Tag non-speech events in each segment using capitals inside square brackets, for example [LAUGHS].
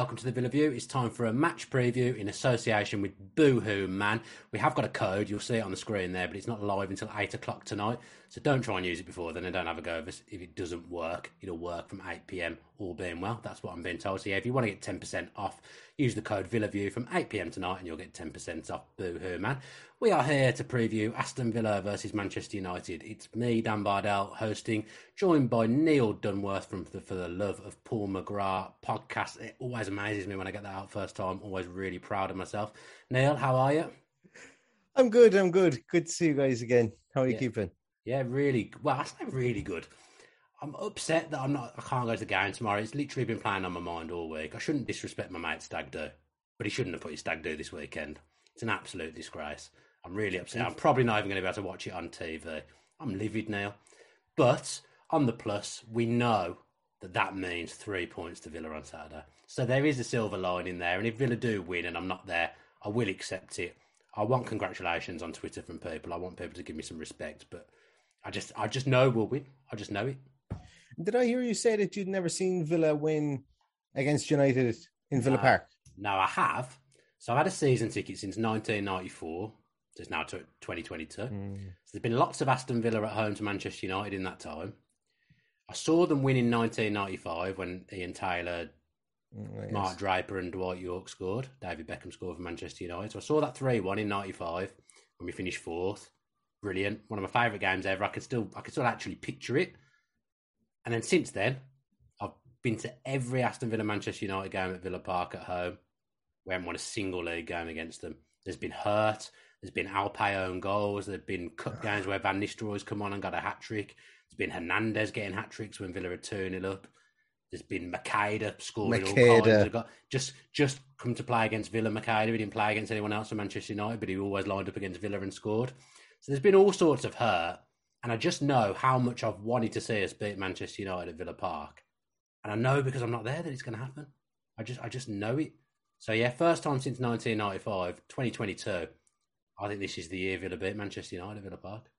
Welcome to the Villa View. It's time for a match preview in association with Boohoo Man. We have got a code, you'll see it on the screen there, but it's not live until 8 o'clock tonight. So don't try and use it before then and don't have a go of us. If it doesn't work, it'll work from 8 pm, all being well. That's what I'm being told. So yeah, if you want to get 10% off, use the code Villa View from 8 pm tonight and you'll get 10% off Boohoo Man. We are here to preview Aston Villa versus Manchester United. It's me, Dan Bardell, hosting, joined by Neil Dunworth from the For the Love of Paul McGrath podcast. It always amazes me when I get that out first time. Always really proud of myself. Neil, how are you? I'm good. I'm good. Good to see you guys again. How are you Yeah. keeping? Yeah, really. Well, that's not really good. I'm upset that I'm not. I can't go to the game tomorrow. It's literally been playing on my mind all week. I shouldn't disrespect my mate Stag Do, but he shouldn't have put his Stag Do this weekend. It's an absolute disgrace. I'm really upset. I'm probably not even going to be able to watch it on TV. I'm livid now. But on the plus, we know that that means three points to Villa on Saturday. So there is a silver lining there. And if Villa do win and I'm not there, I will accept it. I want congratulations on Twitter from people. I want people to give me some respect. But I just, I just know we'll win. I just know it. Did I hear you say that you'd never seen Villa win against United in Villa No. Park? No, I have. So I've had a season ticket since 1994. So it's now to 2022. So there's been lots of Aston Villa at home to Manchester United in that time. I saw them win in 1995 when Ian Taylor, Mm, Mark yes. Draper, and Dwight Yorke scored. David Beckham scored for Manchester United. So I saw that 3 1 in 95 when we finished fourth. Brilliant. One of my favourite games ever. I could still I can still actually picture it. And then since then, I've been to every Aston Villa Manchester United game at Villa Park at home. We haven't won a single league game against them. There's been hurt. There's been Alpay own goals. There's been cup games where Van Nistelrooy's come on and got a hat trick. There's been Hernandez getting hat tricks when Villa are 2 0 up. There's been Macheda scoring all Macheda. kinds of go- just just come to play against Villa. Macheda, he didn't play against anyone else for Manchester United, but he always lined up against Villa and scored. So there's been all sorts of hurt, and I just know how much I've wanted to see us beat Manchester United at Villa Park, and I know because I'm not there that it's going to happen. I just I just know it. So yeah, first time since 1995, 2022. I think this is the year Villa beat Manchester United at Villa Park.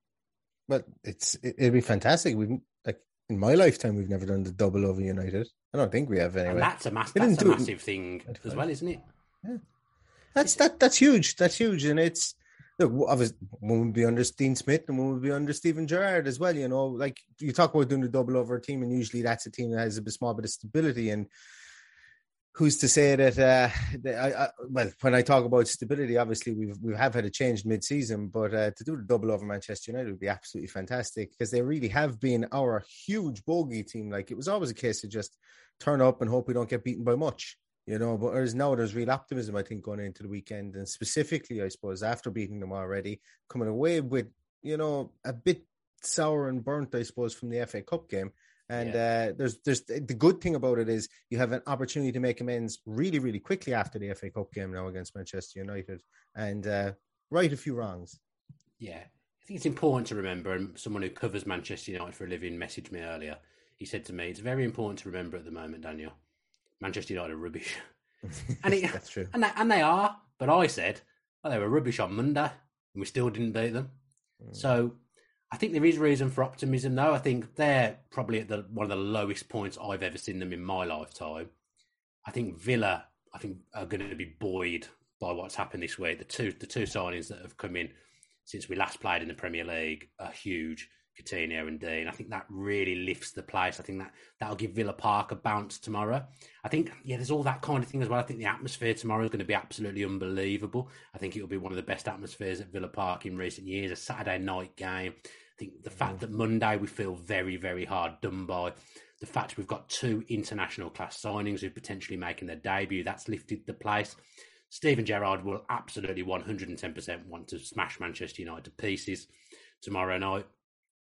But it's it, it'd be fantastic. We've like in my lifetime, we've never done the double over United. I don't think we have anyway. And that's a mass, that's a it massive thing as well, isn't it? Yeah. That's that. That's huge. That's huge, and it's. Look, obviously, one would be under Dean Smith, and one would be under Steven Gerrard as well. You know, like you talk about doing the double over a team, and usually that's a team that has a bit small bit of stability. And who's to say that? Uh, that I, I, well, when I talk about stability, obviously we've we have had a change mid-season, but uh, to do the double over Manchester United would be absolutely fantastic because they really have been our huge bogey team. Like it was always a case of just turn up and hope we don't get beaten by much you know. But there's now there's real optimism, I think, going into the weekend, and specifically, I suppose, after beating them already, coming away with you know a bit sour and burnt, I suppose, from the FA Cup game, And uh, there's there's the good thing about it is you have an opportunity to make amends really really quickly after the FA Cup game now against Manchester United and uh, right a few wrongs. Yeah, I think it's important to remember. And someone who covers Manchester United for a living messaged me earlier. He said to me, "It's very important to remember at the moment, Daniel. Manchester United are rubbish." [LAUGHS] and it, [LAUGHS] That's true. And they, and they are. But I said, "Oh, they were rubbish on Monday, and we still didn't beat them." Mm. So I think there is reason for optimism, though. I think they're probably at the one of the lowest points I've ever seen them in my lifetime. I think Villa, I think, are going to be buoyed by what's happened this week. The two the two signings that have come in since we last played in the Premier League are huge. Coutinho and Digne. I think that really lifts the place. I think that that'll give Villa Park a bounce tomorrow. I think yeah, there's all that kind of thing as well. I think the atmosphere tomorrow is going to be absolutely unbelievable. I think it'll be one of the best atmospheres at Villa Park in recent years. A Saturday night game. I think the fact mm. that Monday we feel very very hard done by. The fact we've got two international class signings who are potentially making their debut, that's lifted the place. Steven Gerrard will absolutely 110% want to smash Manchester United to pieces tomorrow night.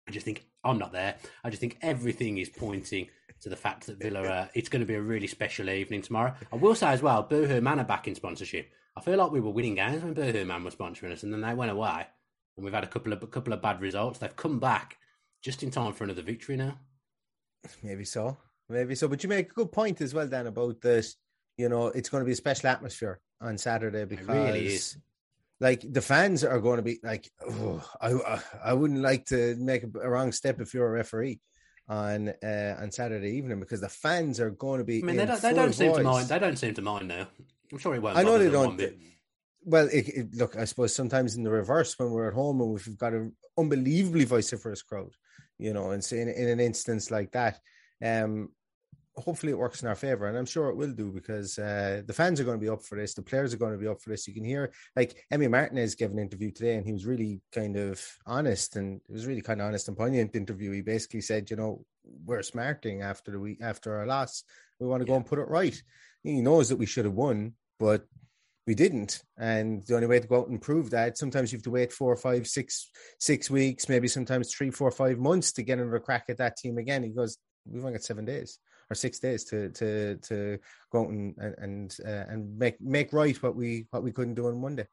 I just think I'm not there. I just think everything is pointing to the fact that Villa, are, it's going to be a really special evening tomorrow. I will say as well, Boohoo Man are back in sponsorship. I feel like we were winning games when Boohoo Man was sponsoring us, and then they went away, and we've had a couple of a couple of bad results. They've come back just in time for another victory now. Maybe so, maybe so. But you make a good point as well, Dan, about this. You know, it's going to be a special atmosphere on Saturday because really is. Like the fans are going to be like, oh, I I wouldn't like to make a, wrong step if you're a referee on uh, on Saturday evening because the fans are going to be. I mean, they don't, they don't seem to mind. They don't seem to mind now. I'm sure it won't. I know they don't. Well, it, it, look, I suppose sometimes in the reverse when we're at home and we've got an unbelievably vociferous crowd, you know, and so in, in an instance like that, um, hopefully it works in our favor, and I'm sure it will do because uh, the fans are going to be up for this, the players are going to be up for this. You can hear like Emi Martinez gave an interview today, and he was really kind of honest, and it was really kind of honest and poignant interview. He basically said, you know, we're smarting after the week after our loss, we want to go and put it right. He knows that we should have won, but we didn't and the only way to go out and prove that sometimes you have to wait four five six six weeks maybe sometimes three four five months to get another crack at that team again he goes we've only got seven days or six days to to to go out and and uh, and make make right what we what we couldn't do on monday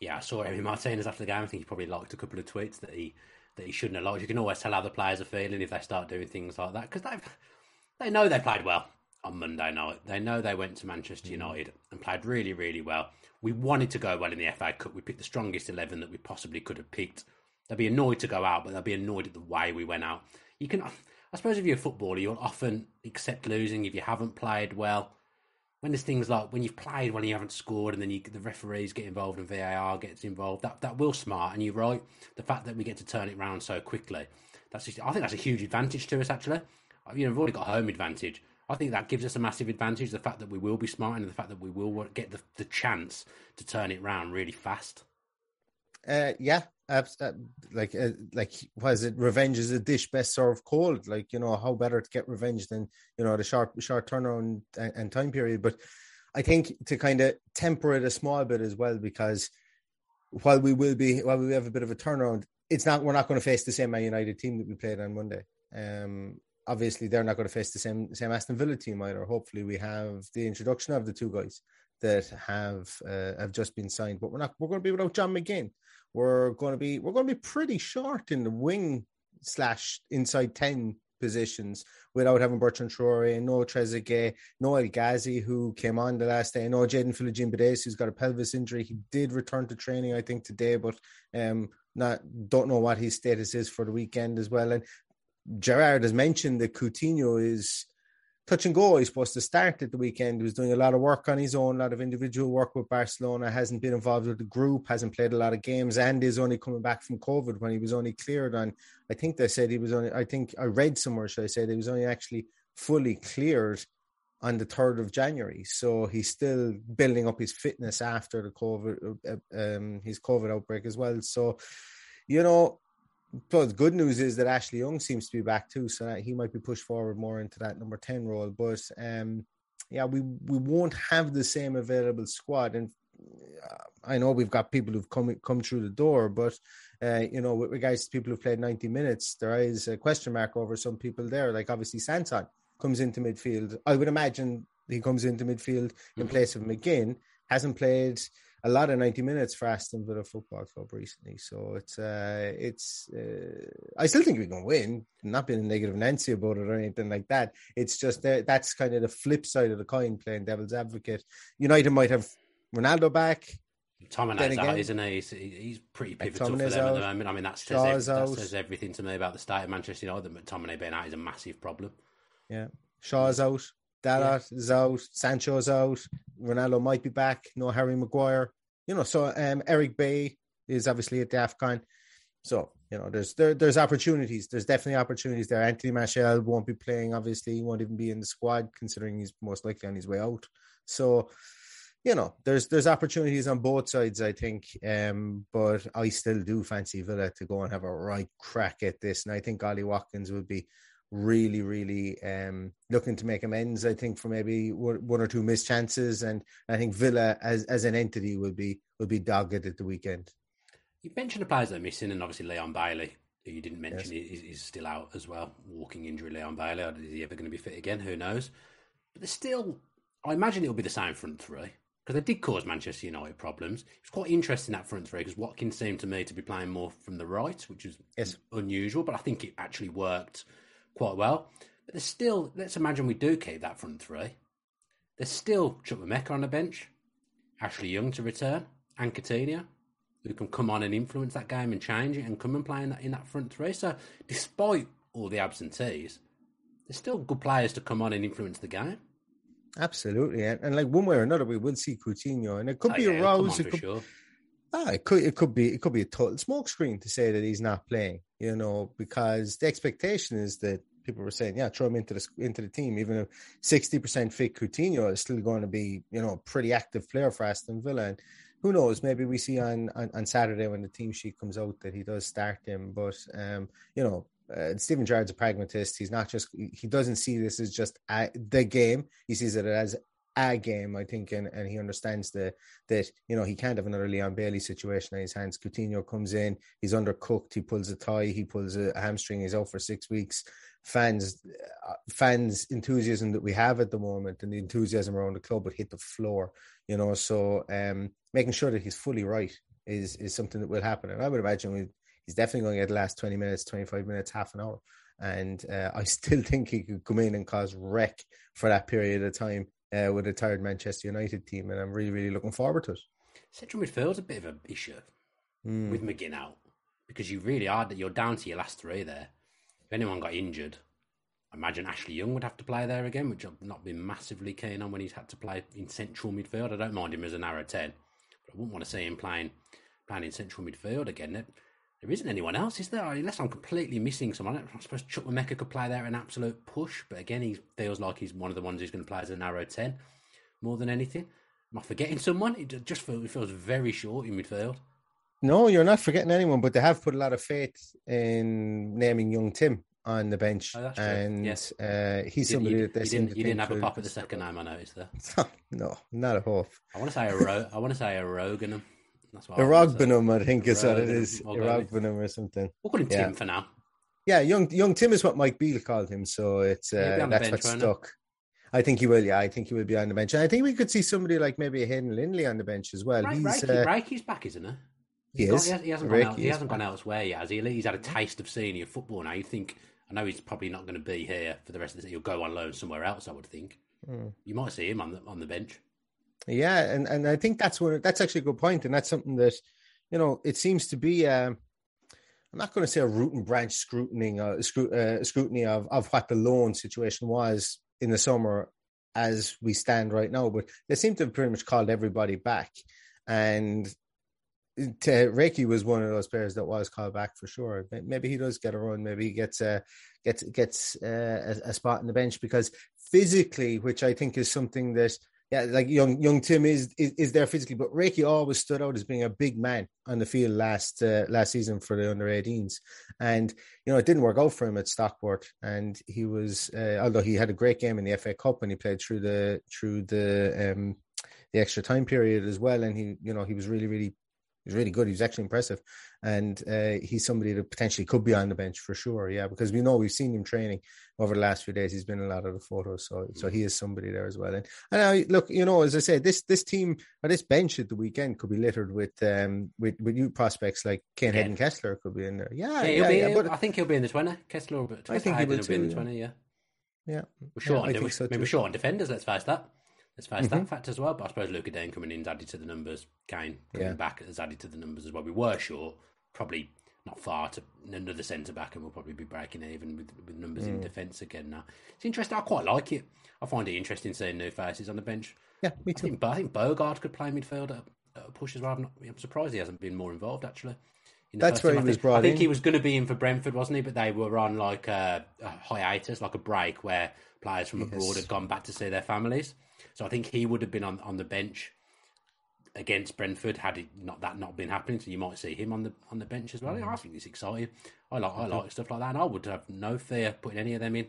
Yeah, I saw Emi Martinez after the game. I think he probably liked a couple of tweets that he that he shouldn't have liked. You can always tell how the players are feeling if they start doing things like that because they they know they played well on Monday night. They know they went to Manchester United and played really, really well. We wanted to go well in the FA Cup. We picked the strongest eleven that we possibly could have picked. They'll be annoyed to go out, but they'll be annoyed at the way we went out. You can, I suppose, if you're a footballer, you'll often accept losing if you haven't played well. When there's things like when you've played well and you haven't scored, and then you, the referees get involved and VAR gets involved, that that will smart. And you're right, the fact that we get to turn it round so quickly, that's just, I think that's a huge advantage to us. Actually, you know, we've already got home advantage. I think that gives us a massive advantage. The fact that we will be smart and the fact that we will get the, the chance to turn it round really fast. uh yeah uh, like uh, like was it? Revenge is a dish best served cold. Like you know how better to get revenge than you know the short short turnaround and, and time period. But i think to kind of temper it a small bit as well because while we will be while we have a bit of a turnaround it's not we're not going to face the same man united team that we played on monday. Um obviously they're not going to face the same same aston villa team either. Hopefully we have the introduction of the two guys that have uh, have just been signed. But we're not we're going to be without john mcginn we're going to be we're going to be pretty short in the wing slash inside 10 positions without having Bertrand Traore, no Trezeguet, no El Ghazi, who came on the last day, no Jaden Philogene who's got a pelvis injury. He did return to training, I think, today, but um, not don't know what his status is for the weekend as well. And Gerard has mentioned that Coutinho is touch and go. He's supposed to start at the weekend. He was doing a lot of work on his own, a lot of individual work with Barcelona, hasn't been involved with the group, hasn't played a lot of games, and is only coming back from COVID when he was only cleared on. I think they said he was only, I think I read somewhere, should I say, he was only actually fully cleared on the 3rd of January. So he's still building up his fitness after the COVID, uh, um, his COVID outbreak as well. So, you know, but the good news is that Ashley Young seems to be back too, so that he might be pushed forward more into that number ten role. But um, yeah, we we won't have the same available squad, and uh, I know we've got people who've come come through the door, but uh, you know, with regards to people who've played 90 minutes, there is a question mark over some people there. Like obviously Sanson comes into midfield. I would imagine he comes into midfield in mm-hmm. place of McGinn. Hasn't played a lot of 90 minutes for Aston Villa Football Club recently. So it's, uh, it's, uh, I still think we can win. not being a negative Nancy about it or anything like that. It's just that that's kind of the flip side of the coin playing devil's advocate. United might have Ronaldo back. Tominay's out, isn't he? He's, he's pretty pivotal for them out. at the moment. I mean, that says, that says everything to me about the state of Manchester United. That McTominay being out is a massive problem. Yeah. Shaw's out. Dalot yeah. is out. Sancho's out. Ronaldo might be back. No Harry Maguire. You know, so um, Eric Bailly is obviously at the AFCON. So, you know, there's there, there's opportunities. There's definitely opportunities there. Anthony Martial won't be playing, obviously. He won't even be in the squad, considering he's most likely on his way out. So, you know, there's there's opportunities on both sides, I think. Um, but I still do fancy Villa to go and have a right crack at this. And I think Ollie Watkins would be really, really um, looking to make amends. I think for maybe one or two missed chances, and I think Villa as as an entity will be will be dogged at the weekend. You mentioned the players that are missing, and obviously Leon Bailey, who you didn't mention, yes. is, is, still out as well. Walking injury, Leon Bailey. Is he ever going to be fit again? Who knows? But there's still, I imagine it'll be the same front three because they did cause Manchester United problems. It's quite interesting that front three because Watkins seemed to me to be playing more from the right, which is yes. unusual, but I think it actually worked quite well. But there's still, let's imagine we do keep that front three. There's still Chuck Chukwuemeka on the bench, Ashley Young to return, and Coutinho, who can come on and influence that game and change it and come and play in that, in that front three. So, despite all the absentees, there's still good players to come on and influence the game. Absolutely, and, and like one way or another, we will see Coutinho, and it could oh, be yeah, a rose. It could, sure. Ah, it could, it could be, it could be a total smokescreen to say that he's not playing you know, because the expectation is that people were saying, yeah, throw him into the into the team. Even if sixty percent fit Coutinho is still going to be, you know, a pretty active player for Aston Villa. And who knows? Maybe we see on, on, on Saturday when the team sheet comes out that he does start him. But um, you know, uh, Steven Gerrard's a pragmatist. He's not just he doesn't see this as just the game. He sees it as a game, I think, and, and he understands the, that you know he can't have another Leon Bailey situation in his hands. Coutinho comes in, he's undercooked, he pulls a tie, he pulls a hamstring, he's out for six weeks. Fans, uh, fans enthusiasm that we have at the moment, and the enthusiasm around the club would hit the floor. You know, so um, making sure that he's fully right is is something that will happen, and I would imagine we, he's definitely going to get the last twenty minutes, twenty five minutes, half an hour. And uh, [LAUGHS] I still think he could come in and cause wreck for that period of time uh, with a tired Manchester United team, and I'm really, really looking forward to it. Central midfield's a bit of an issue mm. with McGinn out because you really are that you're down to your last three there. If anyone got injured, I imagine Ashley Young would have to play there again, which I've not been massively keen on when he's had to play in central midfield. I don't mind him as a narrow ten, but I wouldn't want to see him playing playing in central midfield again there isn't anyone else, is there? Unless I'm completely missing someone. I suppose Chuck Chukwuemeka could play there an absolute push, but again, he feels like he's one of the ones who's going to play as a narrow 10 more than anything. Am I forgetting someone? It just feels, it feels very short in midfield. No, you're not forgetting anyone, but they have put a lot of faith in naming young Tim on the bench, oh, and yes. uh, he's somebody you, that they you didn't, you didn't have a pop at the second name. I noticed there. [LAUGHS] no, not a hope. I want to say a ro- I want to say a Rogan. That's what Iroegbunam, I, I think is what it is. Iroegbunam or something. We'll call him yeah. Tim for now. Yeah, young young Tim is what Mike Beale called him, so it's uh, that's what stuck. I think he will. Yeah, I think he will be on the bench. And I think we could see somebody like maybe Hayden Lindley on the bench as well. Right, he's Reiki, uh, back, isn't he? He is. Got, he, hasn't, gone, out, he hasn't gone elsewhere yet. Has he? He's had a taste of senior football now. You think? I know he's probably not going to be here for the rest of the. He'll go on loan somewhere else. I would think. Mm. You might see him on the on the bench. Yeah, and, and I think that's one. That's actually a good point, and that's something that you know, it seems to be. Um, I'm not going to say a root and branch scrutiny, uh, uh, scrutiny of, of what the loan situation was in the summer as we stand right now, but they seem to have pretty much called everybody back. And to, Reiki was one of those players that was called back for sure. Maybe he does get a run. Maybe he gets a gets gets uh, a, a, spot in the bench because physically, which I think is something that yeah, like young young Tim is, is, is there physically, but Reiki always stood out as being a big man on the field last uh, last season for the under 18s, and you know it didn't work out for him at Stockport, and he was uh, although he had a great game in the FA Cup when he played through the through the um, the extra time period as well. And he, you know, he was really, really was really good. He was actually impressive, and uh, he's somebody that potentially could be on the bench for sure. Yeah, because we know we've seen him training over the last few days. He's been in a lot of the photos, so so he is somebody there as well. And and I, look, you know, as I said, this this team or this bench at the weekend could be littered with um with with new prospects like Kane Hayden Kesler could be in there. Yeah, Yeah, yeah, be, yeah, but I think he'll be in the 20. Kesler be, I think he will, will be in the yeah. 20, yeah. yeah, We're short, Yeah, I think we, so I mean, too. we're short on defenders, let's face that. Let's as Mm-hmm. that fact as well. But I suppose Luca Digne coming in's added to the numbers. Kane coming Yeah. back has added to the numbers as well. We were short, probably not far to another centre back, and we'll probably be breaking even with, with numbers Mm. in defence again now. It's interesting. I quite like it. I find it interesting seeing new faces on the bench. yeah, me I too. think, I think Bogarde could play midfield at, at a push as well. I'm, not, I'm surprised he hasn't been more involved actually. In That's where he I was think, brought I think in. he was going to be in for Brentford, wasn't he? But they were on like a, a hiatus, like a break, where players from abroad had gone back to see their families. So I think he would have been on, on the bench against Brentford had it not that not been happening. So you might see him on the on the bench as well. Mm. I think it's exciting. I like I like stuff like that, and I would have no fear putting any of them in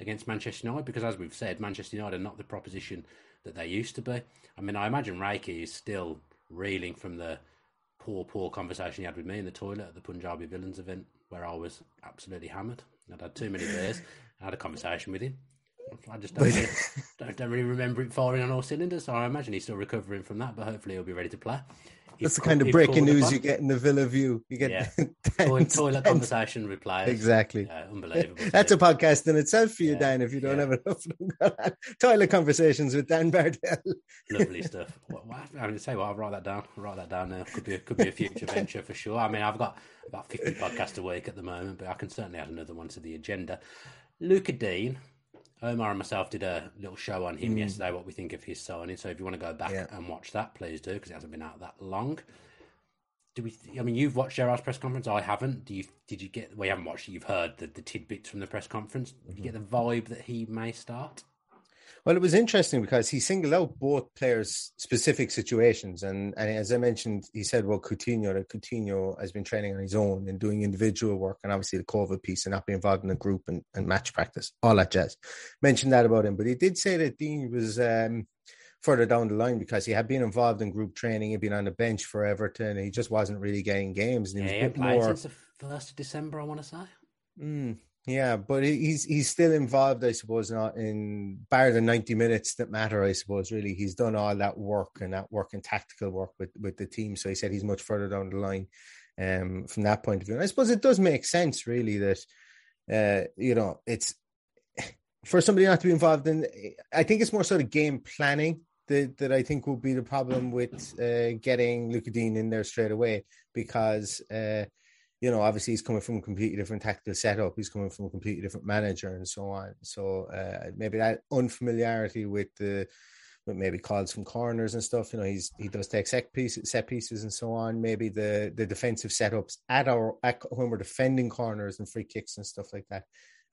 against Manchester United because, as we've said, Manchester United are not the proposition that they used to be. I mean, I imagine Reiki is still reeling from the poor, poor conversation he had with me in the toilet at the Punjabi Villains event, where I was absolutely hammered. I'd had too many beers. I had a conversation with him. I just don't really, [LAUGHS] don't, don't really remember it firing on all cylinders. So I imagine he's still recovering from that, but hopefully he'll be ready to play. That's the kind of breaking news you get in the Villa View. You get Yeah. [LAUGHS] Toilet, conversation with players. Exactly. Yeah, unbelievable. [LAUGHS] That's a podcast in itself for you, Yeah, Dan. If you don't yeah. have enough toilet conversations with Dan Bardell. lovely stuff. What, what, I mean, say what, I'll write that down. I'll write that down now. Could be a, could be a future venture for sure. I mean, I've got about fifty podcasts a week at the moment, but I can certainly add another one to the agenda. Luca Digne, Omar and myself did a little show on him hmm. yesterday. What we think of his signing. So if you want to go back Yeah. and watch that, please do because it hasn't been out that long. Do we? I mean, you've watched Gerard's press conference. I haven't. Do you? Did you get? Well, you haven't watched it. You've heard the, the tidbits from the press conference. Did you mm-hmm. get the vibe that he may start? Well, it was interesting because he singled out both players' specific situations, and, and as I mentioned, he said, "Well, Coutinho, that Coutinho has been training on his own and doing individual work, and obviously the COVID piece and not being involved in a group and, and match practice, all that jazz." Mentioned that about him, but he did say that Digne was um, further down the line because he had been involved in group training, he'd been on the bench for Everton, and he just wasn't really getting games, and he Yeah, was he a bit played more. since the first of December. I want to say. Mm, yeah, but he's he's still involved, I suppose, not in bar the ninety minutes that matter. I suppose really he's done all that work and that work and tactical work with with the team. So he said he's much further down the line um, from that point of view. And I suppose it does make sense, really, that uh, you know it's [SIGHS] for somebody not to be involved in. I think it's more sort of game planning that that I think will be the problem with uh, getting Luka Digne in there straight away because. Uh, you know, obviously he's coming from a completely different tactical setup. He's coming from a completely different manager and so on. So uh, maybe that unfamiliarity with the with maybe calls from corners and stuff. You know, he's he does take set pieces, set pieces and so on. Maybe the the defensive setups at our at, when we're defending corners and free kicks and stuff like that.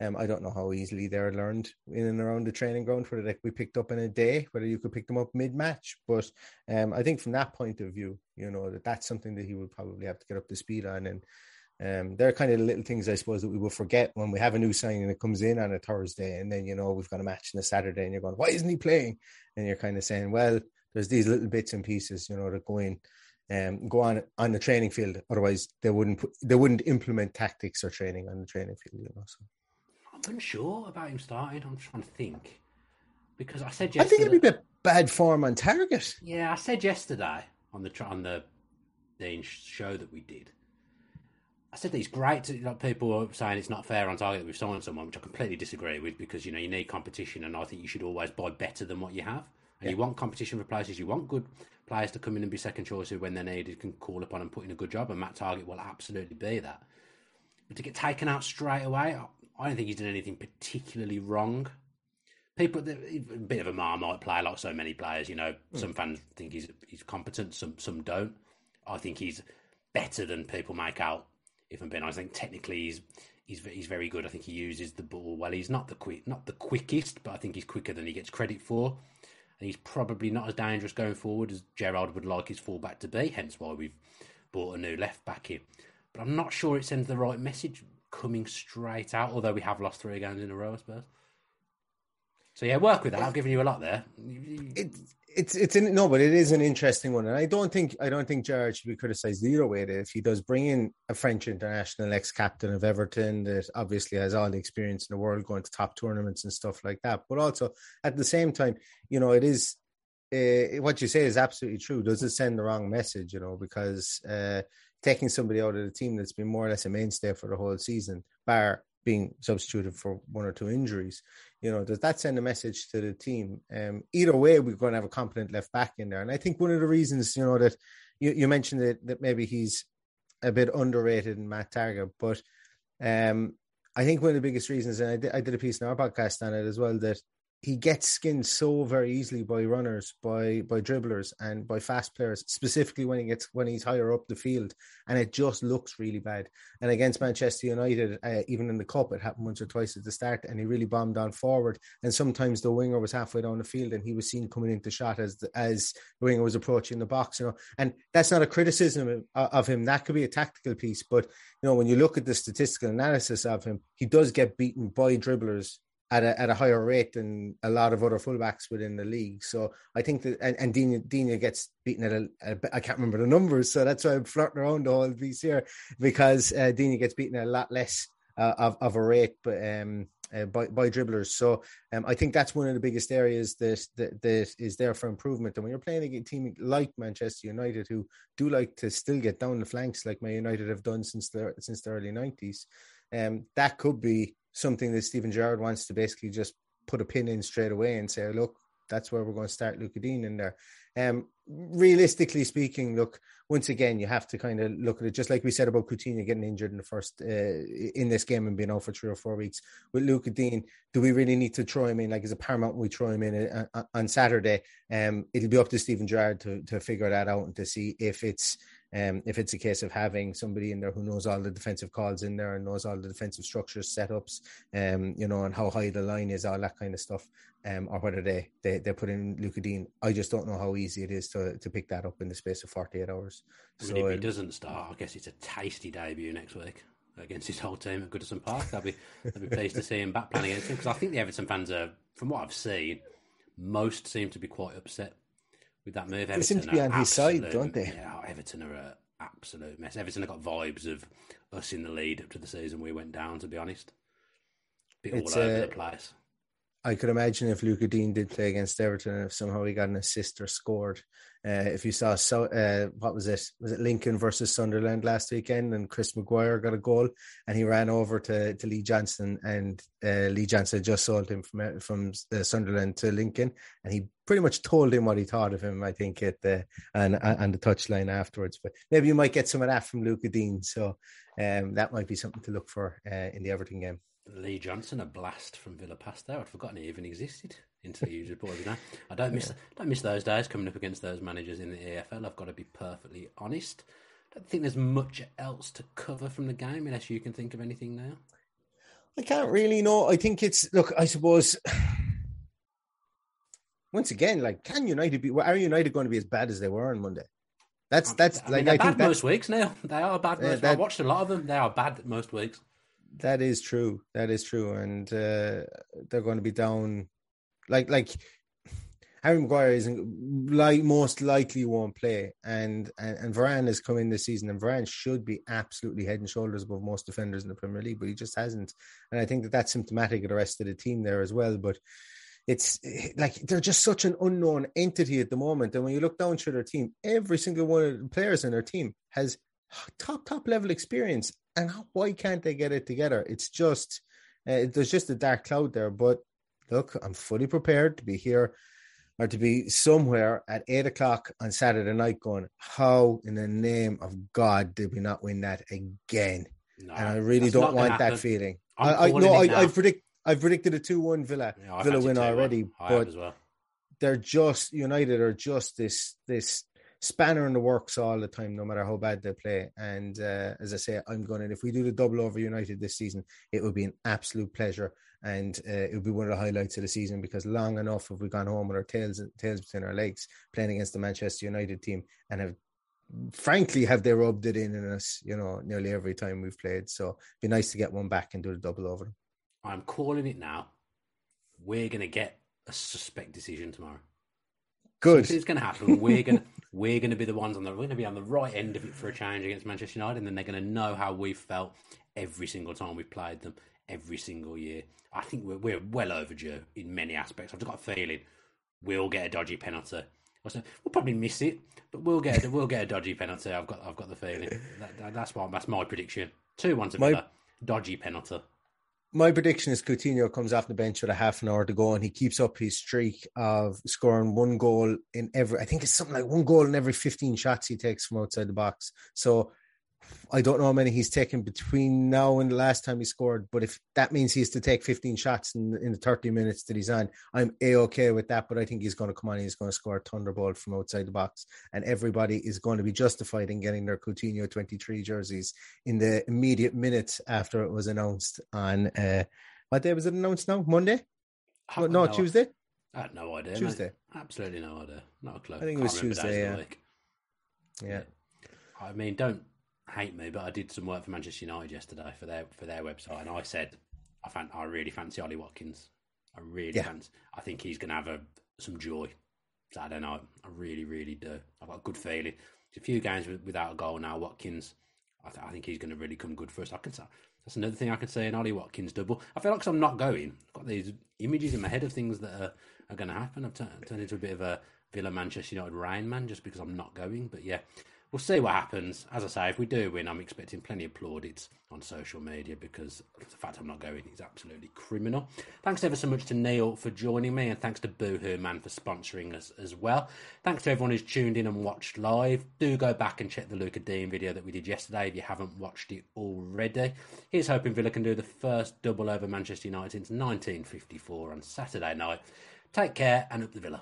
Um, I don't know how easily they're learned in and around the training ground, whether could be picked up in a day, whether you could pick them up mid match. But um, I think from that point of view, you know, that that's something that he would probably have to get up to speed on. And um, they're kind of the little things I suppose that we will forget when we have a new signing that comes in on a Thursday, and then you know we've got a match on a Saturday, and you're going, why isn't he playing? And you're kind of saying, well, there's these little bits and pieces, you know, that go in, um, go on on the training field. Otherwise, they wouldn't put, they wouldn't implement tactics or training on the training field, you know. So I'm unsure about him starting. I'm trying to think because I said yesterday. I think it'd be a bit bad form on Targett. Yeah, I said yesterday on the on the the show that we did. I said that it's great to like people are saying it's not fair on Targett that we've signed someone, which I completely disagree with because you know you need competition, and I think you should always buy better than what you have. And you want competition for places. You want good players to come in and be second choices when they're needed, can call upon and put in a good job. And Matt Targett will absolutely be that. But to get taken out straight away, I- don't think he's done anything particularly wrong. People, a bit of a marmite player, like so many players. You know, hmm. some fans think he's he's competent, some some don't. I think he's better than people make out. If I'm being honest, I think technically he's he's he's very good. I think he uses the ball well. He's not the quick, not the quickest, but I think he's quicker than he gets credit for. And he's probably not as dangerous going forward as Gerard would like his fullback to be. Hence why we've bought a new left back here. But I'm not sure it sends the right message coming straight out. Although we have lost three games in a row, I suppose. So yeah, work with that. I've given you a lot there. it it's it's an, no, but it is an interesting one, and I don't think I don't think Gerrard should be criticised either way. If he does bring in a French international ex captain of Everton that obviously has all the experience in the world going to top tournaments and stuff like that, but also at the same time, you know, it is uh, what you say is absolutely true. Does it send the wrong message? You know, because uh, taking somebody out of the team that's been more or less a mainstay for the whole season, bar being substituted for one or two injuries. You know, does that send a message to the team? Um, either way, we're going to have a competent left back in there. And I think one of the reasons, you know, that you, you mentioned that, that maybe he's a bit underrated in Matt Targett, but um, I think one of the biggest reasons, and I did, I did a piece in our podcast on it as well, that he gets skinned so very easily by runners, by by dribblers, and by fast players. Specifically when he gets when he's higher up the field, and it just looks really bad. And against Manchester United, uh, even in the cup, it happened once or twice at the start, and he really bombed on forward. And sometimes the winger was halfway down the field, and he was seen coming into shot as the, as the winger was approaching the box. You know, and that's not a criticism of, of him. That could be a tactical piece, but you know when you look at the statistical analysis of him, he does get beaten by dribblers at a, at a higher rate than a lot of other fullbacks within the league. So I think that, and, and Digne, Digne gets beaten at a, a, I can't remember the numbers. So that's why I'm flirting around the whole piece here because uh, Digne gets beaten at a lot less uh, of, of a rate, but um, uh, by, by dribblers. So um, I think that's one of the biggest areas that, that, that is there for improvement. And when you're playing a team like Manchester United, who do like to still get down the flanks, like Man United have done since the since the early '90s, um, that could be something that Steven Gerrard wants to basically just put a pin in straight away and say, look, that's where we're going to start Lucas Digne in there. Um, realistically speaking, look, once again, you have to kind of look at it just like we said about Coutinho getting injured in the first uh, in this game and being out for three or four weeks. With Lucas Digne, do we really need to throw him in? Like, is it paramount we throw him in uh, uh, on Saturday? Um, it'll be up to Steven Gerrard to to figure that out and to see if it's um, if it's a case of having somebody in there who knows all the defensive calls in there and knows all the defensive structures, setups, um, you know, and how high the line is, all that kind of stuff, um, or whether they, they, they put in Lucas Digne. I just don't know how easy it is to, to pick that up in the space of 48 hours. I mean, so, if he doesn't start, I guess it's a tasty debut next week against his whole team at Goodison Park. I'll be, I'll be pleased to see him back playing against him because I think the Everton fans are, from what I've seen, most seem to be quite upset with that move. Everton they seem to be on his side, don't they? Yeah, Everton are a absolute mess. Everton have got vibes of us in the lead up to the season we went down. To be honest, bit it's, all over uh, the place. I could imagine if Luca Digne did play against Everton, and if somehow he got an assist or scored. Uh, if you saw, so uh, what was it? Was it Lincoln versus Sunderland last weekend? And Chris Maguire got a goal, and he ran over to, to Lee Johnson, and uh, Lee Johnson just sold him from uh, from uh, Sunderland to Lincoln, and he pretty much told him what he thought of him. I think at the and and the touchline afterwards. But maybe you might get some of that from Luca Digne, so um, that might be something to look for uh, in the Everton game. Lee Johnson, a blast from Villa Past there. I'd forgotten he even existed until you just brought it now. I don't miss yeah. don't miss those days coming up against those managers in the EFL. I've got to be perfectly honest. I don't think there's much else to cover from the game unless you can think of anything now. I can't really know. I think it's look. I suppose once again, like, can United be? Are United going to be as bad as they were on Monday? That's that's I mean, like I think most weeks now. They are bad. Uh, that, I watched a lot of them. They are bad most weeks. That is true. That is true, and uh, they're going to be down. Like like Harry Maguire isn't like most likely won't play, and, and and Varane has come in this season, and Varane should be absolutely head and shoulders above most defenders in the Premier League, but he just hasn't, and I think that that's symptomatic of the rest of the team there as well. But it's like they're just such an unknown entity at the moment, and when you look down through their team, every single one of the players in their team has top top level experience and why can't they get it together? It's just uh, there's just a dark cloud there. But look, I'm fully prepared to be here or to be somewhere at eight o'clock on Saturday night going, how in the name of God did we not win that again? No, and I really don't want that feeling. I'm I, I no, I, I predict I've predicted a two one Villa Villa win already, but well. they're just United are just this this spanner in the works all the time, no matter how bad they play. And uh, as I say, I'm going to, if we do the double over United this season, it would be an absolute pleasure. And uh, it would be one of the highlights of the season because long enough have we gone home with our tails, tails between our legs playing against the Manchester United team and have frankly have they rubbed it in in us, you know, nearly every time we've played. So it'd be nice to get one back and do the double over them. I'm calling it now. We're going to get a suspect decision tomorrow. Good. Something's going to happen. We're going [LAUGHS] to we're going to be the ones on the we're going to be on the right end of it for a change against Manchester United, and then they're going to know how we've felt every single time we've played them every single year. I think we're we're well overdue in many aspects. I've just got a feeling we'll get a dodgy penalty. We'll probably miss it, but we'll get a, we'll get a dodgy penalty. I've got I've got the feeling. That, that, that's why that's my prediction. Two one to Villa, dodgy penalty. My prediction is Coutinho comes off the bench with a half an hour to go and he keeps up his streak of scoring one goal in every, I think it's something like one goal in every 15 shots he takes from outside the box. So I don't know how many he's taken between now and the last time he scored, but if that means he has to take 15 shots in, in the 30 minutes that he's on, I'm a okay with that. But I think he's going to come on, and he's going to score a thunderbolt from outside the box, and everybody is going to be justified in getting their Coutinho 23 jerseys in the immediate minutes after it was announced on uh, what day was it announced now? Monday? no, no, Tuesday. I had no idea. Tuesday. Mate. Absolutely no idea. Not a clue. I think it was Tuesday. Yeah. yeah. I mean, don't hate me, but I did some work for Manchester United yesterday for their for their website, and I said I fan, I really fancy Ollie Watkins. I really yeah. fancy. I think he's going to have a, some joy Saturday night. I really, really do. I've got a good feeling. It's a few games without a goal now. Watkins, I, th- I think he's going to really come good for us. I can. say That's another thing I can say. in Ollie Watkins double. I feel like I'm not going. I've got these images in my head of things that are, are going to happen. I've t- turned into a bit of a Villa Manchester United rain man just because I'm not going. But yeah, we'll see what happens. As I say, if we do win, I'm expecting plenty of plaudits on social media because the fact I'm not going is absolutely criminal. Thanks ever so much to Neil for joining me, and thanks to Boohoo Man for sponsoring us as well. Thanks to everyone who's tuned in and watched live. Do go back and check the Lucas Digne video that we did yesterday if you haven't watched it already. Here's hoping Villa can do the first double over Manchester United since 1954 on Saturday night. Take care and up the Villa.